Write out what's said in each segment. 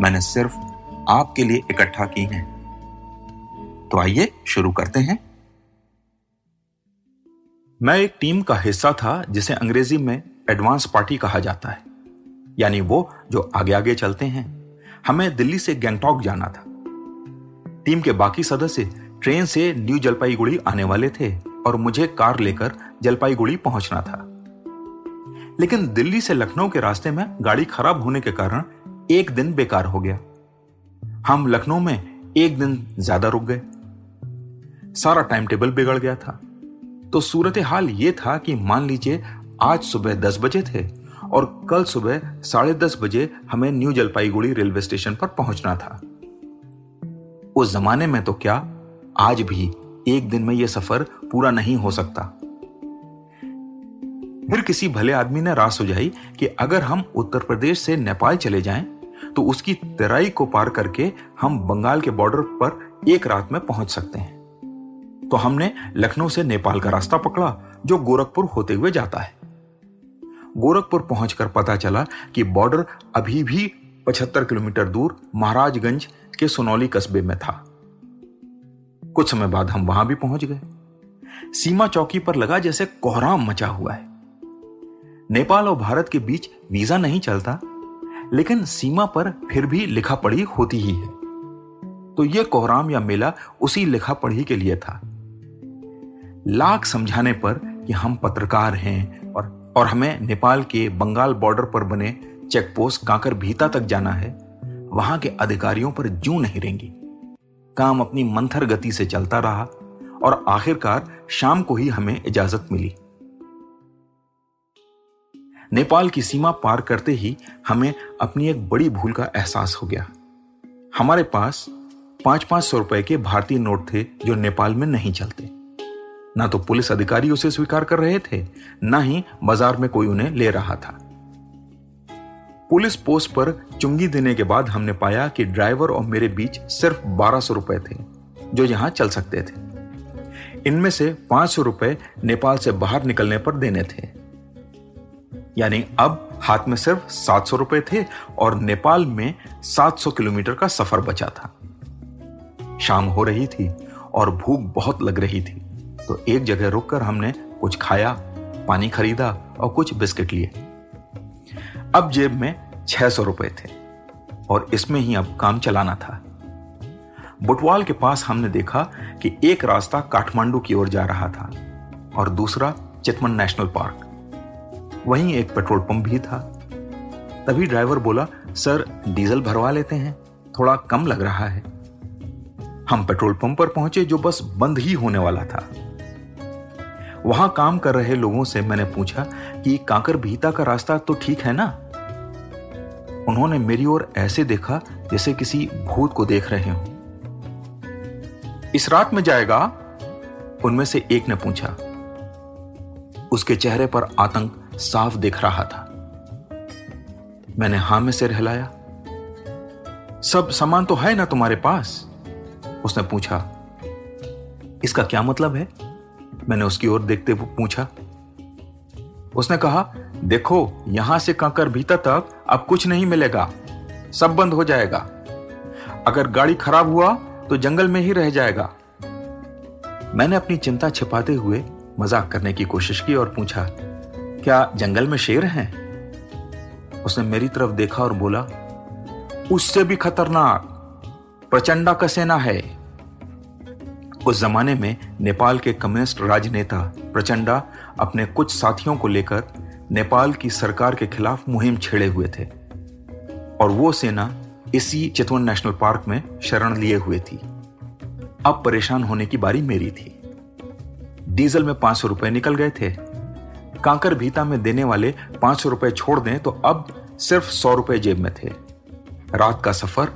मैंने सिर्फ़ आपके लिए इकट्ठा की हैं। तो आइए शुरू करते हैं। मैं एक टीम का हिस्सा था, जिसे अंग्रेज़ी में एडवांस पार्टी कहा जाता है। यानी वो जो आगे आगे चलते हैं। हमें दिल्ली से गैंगटॉक जाना था। टीम के बाकी सदस्य ट्रेन से न्यू जलपाईगुड़ी आने वाले थे और मुझे कार लेकर जलपाईगुड़ी पहुँचना था। लेकिन दिल्ली से लखनऊ के रास्ते में गाड़ी खराब होने के कारण एक दिन बेकार हो गया। हम लखनऊ में एक दिन ज़्यादा रुक गए। सारा टाइम टेबल बिगड़ गया था। तो सूरत हाल यह था कि मान लीजिए, आज सुबह दस बजे थे और कल सुबह साढ़े दस बजे हमें न्यू जलपाईगुड़ी रेलवे स्टेशन पर पहुँचना था। उस जमाने में तो क्या, आज भी एक दिन में यह सफ़र पूरा नहीं हो सकता। फिर किसी भले आदमी ने राह सुझाई कि अगर हम उत्तर प्रदेश से नेपाल चले जाएँ तो उसकी तराई को पार करके हम बंगाल के बॉर्डर पर एक रात में पहुँच सकते हैं। तो हमने लखनऊ से नेपाल का रास्ता पकड़ा, जो गोरखपुर होते हुए जाता है। गोरखपुर पहुंचकर पता चला कि बॉर्डर अभी भी 75 किलोमीटर दूर महाराजगंज के सोनौली कस्बे में था। कुछ समय बाद हम वहाँ भी पहुँच गए। सीमा चौकी पर लगा जैसे कोहराम मचा हुआ है। नेपाल और भारत के बीच वीज़ा नहीं चलता। लेकिन सीमा पर फिर भी लिखा पढ़ी होती ही है। तो यह कोहराम या मेला उसी लिखा पढ़ी के लिए था। लाख समझाने पर कि हम पत्रकार हैं और और हमें नेपाल के बंगाल बॉर्डर पर बने चेक पोस्ट कांकर भीता तक जाना है। वहाँ के अधिकारियों पर जू नहीं रहेंगी काम अपनी मंथर गति से चलता रहा और आखिरकार शाम को ही हमें इजाज़त मिली। नेपाल की सीमा पार करते ही हमें अपनी एक बड़ी भूल का एहसास हो गया। हमारे पास पाँच पाँच सौ रुपए के भारतीय नोट थे जो नेपाल में नहीं चलते। ना तो पुलिस अधिकारी उसे स्वीकार कर रहे थे, ना ही बाज़ार में कोई उन्हें ले रहा था। पुलिस पोस्ट पर चुंगी देने के बाद हमने पाया कि ड्राइवर और मेरे बीच सिर्फ़ बारह सौ रुपए थे, जो यहाँ चल सकते थे। इनमें से पाँच सौ रुपए नेपाल से बाहर निकलने पर देने थे। यानी अब हाथ में सिर्फ़ सात सौ रुपए थे और नेपाल में सात सौ किलोमीटर का सफ़र बचा था। शाम हो रही थी और भूख बहुत लग रही थी। तो एक जगह रुककर हमने कुछ खाया, पानी खरीदा और कुछ बिस्किट लिए। अब जेब में छह सौ रुपए थे और इसमें ही अब काम चलाना था। बुटवाल के पास हमने देखा कि एक रास्ता काठमांडू की ओर जा रहा था और दूसरा चितमन नेशनल पार्क। वहीं एक पेट्रोल पंप भी था। तभी ड्राइवर बोला, सर, डीजल भरवा लेते हैं। थोड़ा कम लग रहा है। हम पेट्रोल पंप पर पहुँचे जो बस बंद ही होने वाला था। वहाँ काम कर रहे लोगों से मैंने पूछा कि कांकर भीता का रास्ता तो ठीक है ना? उन्होंने मेरी ओर ऐसे देखा जैसे किसी भूत को देख रहे हो। इस रात में जाएगा? उनमें से एक ने पूछा। उसके चेहरे पर आतंक साफ़ दिख रहा था। मैंने हाँ में सिर हिलाया। सब सामान तो है ना तुम्हारे पास? उसने पूछा। इसका क्या मतलब है? मैंने उसकी ओर देखते हुए पूछा। उसने कहा, देखो, यहाँ से कंकर भीतर तक अब कुछ नहीं मिलेगा। सब बंद हो जाएगा। अगर गाड़ी खराब हुआ तो जंगल में ही रह जाएगा। मैंने अपनी चिंता छिपाते हुए मज़ाक करने की कोशिश की और पूछा क्या जंगल में शेर हैं? उसने मेरी तरफ़ देखा और बोला, उससे भी खतरनाक, प्रचंडा का सेना है। उस जमाने में नेपाल के कम्युनिस्ट राजनेता प्रचंडा अपने कुछ साथियों को लेकर नेपाल की सरकार के खिलाफ मुहिम छेड़े हुए थे और वो सेना इसी चितवन नेशनल पार्क में शरण लिए हुए थी। अब परेशान होने की बारी मेरी थी। डीजल में पाँच सौ रुपए निकल गए थे। कांकर भीता में देने वाले पाँच सौ रुपए छोड़ दें तो अब सिर्फ़ सौ रुपए जेब में थे। रात का सफ़र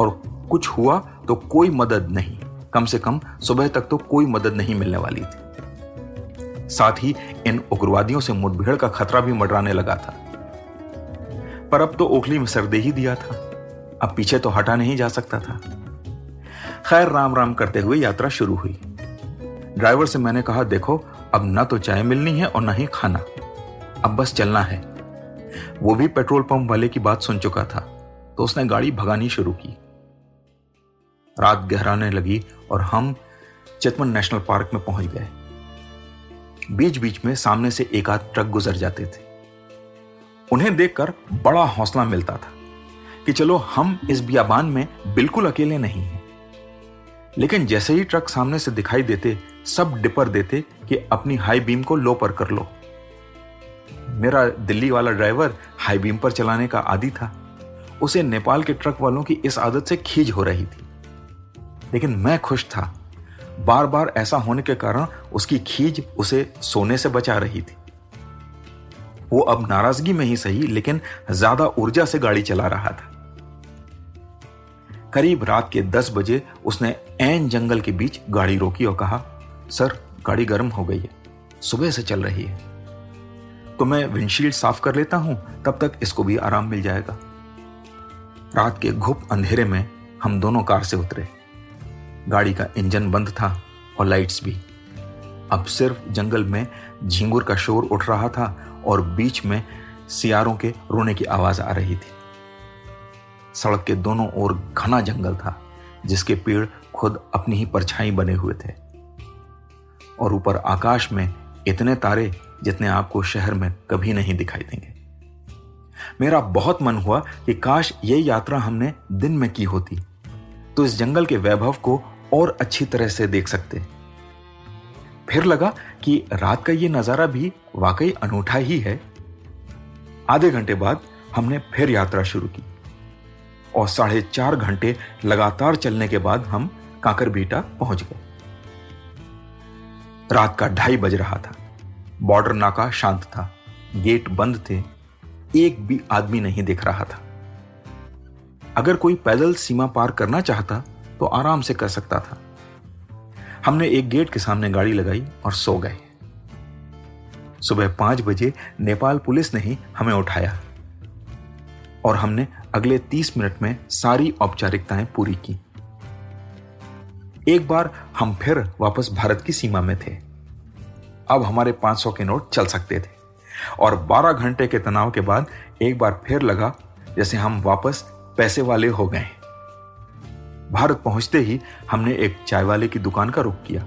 और कुछ हुआ तो कोई मदद नहीं। कम से कम सुबह तक तो कोई मदद नहीं मिलने वाली थी। साथ ही इन उग्रवादियों से मुठभेड़ का खतरा भी मडराने लगा था। पर अब तो ओखली में सर दे ही दिया था। अब पीछे तो हटा नहीं जा सकता था। खैर राम राम करते हुए यात्रा शुरू हुई। ड्राइवर से मैंने कहा, देखो, अब ना तो चाय मिलनी है और ना ही खाना। अब बस चलना है। वो भी पेट्रोल पंप वाले की बात सुन चुका था तो उसने गाड़ी भगानी शुरू की। रात गहराने लगी और हम चितवन नेशनल पार्क में पहुँच गए। बीच बीच में सामने से एक आध ट्रक गुजर जाते थे। उन्हें देखकर बड़ा हौसला मिलता था कि चलो, हम इस बियाबान में बिल्कुल अकेले नहीं हैं। लेकिन जैसे ही ट्रक सामने से दिखाई देते सब डिपर देते कि अपनी हाई बीम को लो पर कर लो। मेरा दिल्ली वाला ड्राइवर हाई बीम पर चलाने का आदि था। उसे नेपाल के ट्रक वालों की इस आदत से खींच हो रही थी। लेकिन मैं खुश था। बार बार ऐसा होने के कारण उसकी खींच उसे सोने से बचा रही थी। वो अब नाराज़गी में ही सही, लेकिन ज़्यादा ऊर्जा से गाड़ी चला रहा था। करीब रात के दस बजे उसने एन जंगल के बीच गाड़ी रोकी और कहा सर, गाड़ी गर्म हो गई है। सुबह से चल रही है। तो मैं विंडशील्ड साफ़ कर लेता हूँ, तब तक इसको भी आराम मिल जाएगा। रात के घुप अंधेरे में हम दोनों कार से उतरे। गाड़ी का इंजन बंद था और लाइट्स भी। अब सिर्फ़ जंगल में झिंगुर का शोर उठ रहा था और बीच में सियारों के रोने की आवाज़ आ रही थी। सड़क के दोनों ओर घना जंगल था, जिसके पेड़ खुद अपनी ही परछाई बने हुए थे। और ऊपर आकाश में इतने तारे जितने आपको शहर में कभी नहीं दिखाई देंगे। मेरा बहुत मन हुआ कि काश ये यात्रा हमने दिन में की होती तो इस जंगल के वैभव को और अच्छी तरह से देख सकते। फिर लगा कि रात का ये नज़ारा भी वाकई अनूठा ही है। आधे घंटे बाद हमने फिर यात्रा शुरू की, और साढ़े चार घंटे लगातार चलने के बाद हम काकर बीटा पहुँच गए। रात का ढाई बज रहा था। बॉर्डर नाका शांत था। गेट बंद थे। एक भी आदमी नहीं दिख रहा था। अगर कोई पैदल सीमा पार करना चाहता तो आराम से कर सकता था। हमने एक गेट के सामने गाड़ी लगाई और सो गए। सुबह पाँच बजे नेपाल पुलिस ने ही हमें उठाया। और हमने अगले तीस मिनट में सारी औपचारिकताएँ पूरी की। एक बार हम फिर वापस भारत की सीमा में थे। अब हमारे 500 के नोट चल सकते थे। और 12 घंटे के तनाव के बाद एक बार फिर लगा, जैसे हम वापस पैसे वाले हो गए। भारत पहुँचते ही हमने एक चाय वाले की दुकान का रुख किया।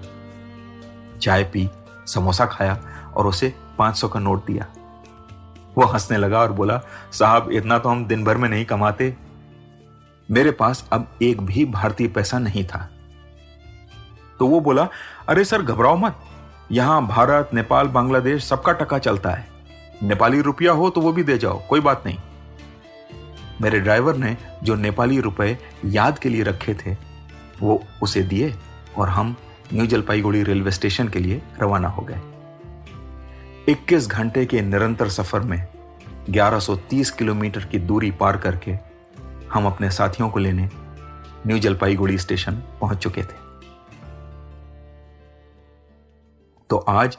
चाय पी, समोसा खाया और उसे 500 का नोट दिया। वो हंसने लगा और बोला, साहब, इतना तो हम दिन भर में नहीं कमाते। मेरे पास अब एक भी भारतीय पैसा नहीं था। तो वो बोला, अरे सर, घबराओ मत। यहाँ भारत, नेपाल, बांग्लादेश सबका टका चलता है। नेपाली रुपया हो तो वो भी दे जाओ, कोई बात नहीं। मेरे ड्राइवर ने जो नेपाली रुपए याद के लिए रखे थे, वो उसे दिए और हम न्यू जलपाईगुड़ी रेलवे स्टेशन के लिए रवाना हो गए। 21 घंटे के निरंतर सफ़र में 1130 किलोमीटर की दूरी पार करके हम अपने साथियों को लेने न्यू जलपाईगुड़ी स्टेशन पहुँच चुके थे। तो आज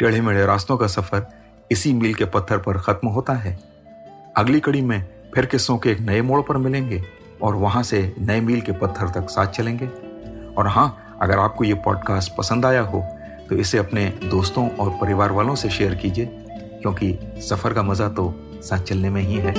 टेढ़े मेढ़े रास्तों का सफ़र इसी मील के पत्थर पर खत्म होता है। अगली कड़ी में फिर किस्सों के एक नए मोड़ पर मिलेंगे और वहाँ से नए मील के पत्थर तक साथ चलेंगे। और हाँ अगर आपको ये पॉडकास्ट पसंद आया हो तो इसे अपने दोस्तों और परिवार वालों से शेयर कीजिए, क्योंकि सफ़र का मज़ा तो साथ चलने में ही है।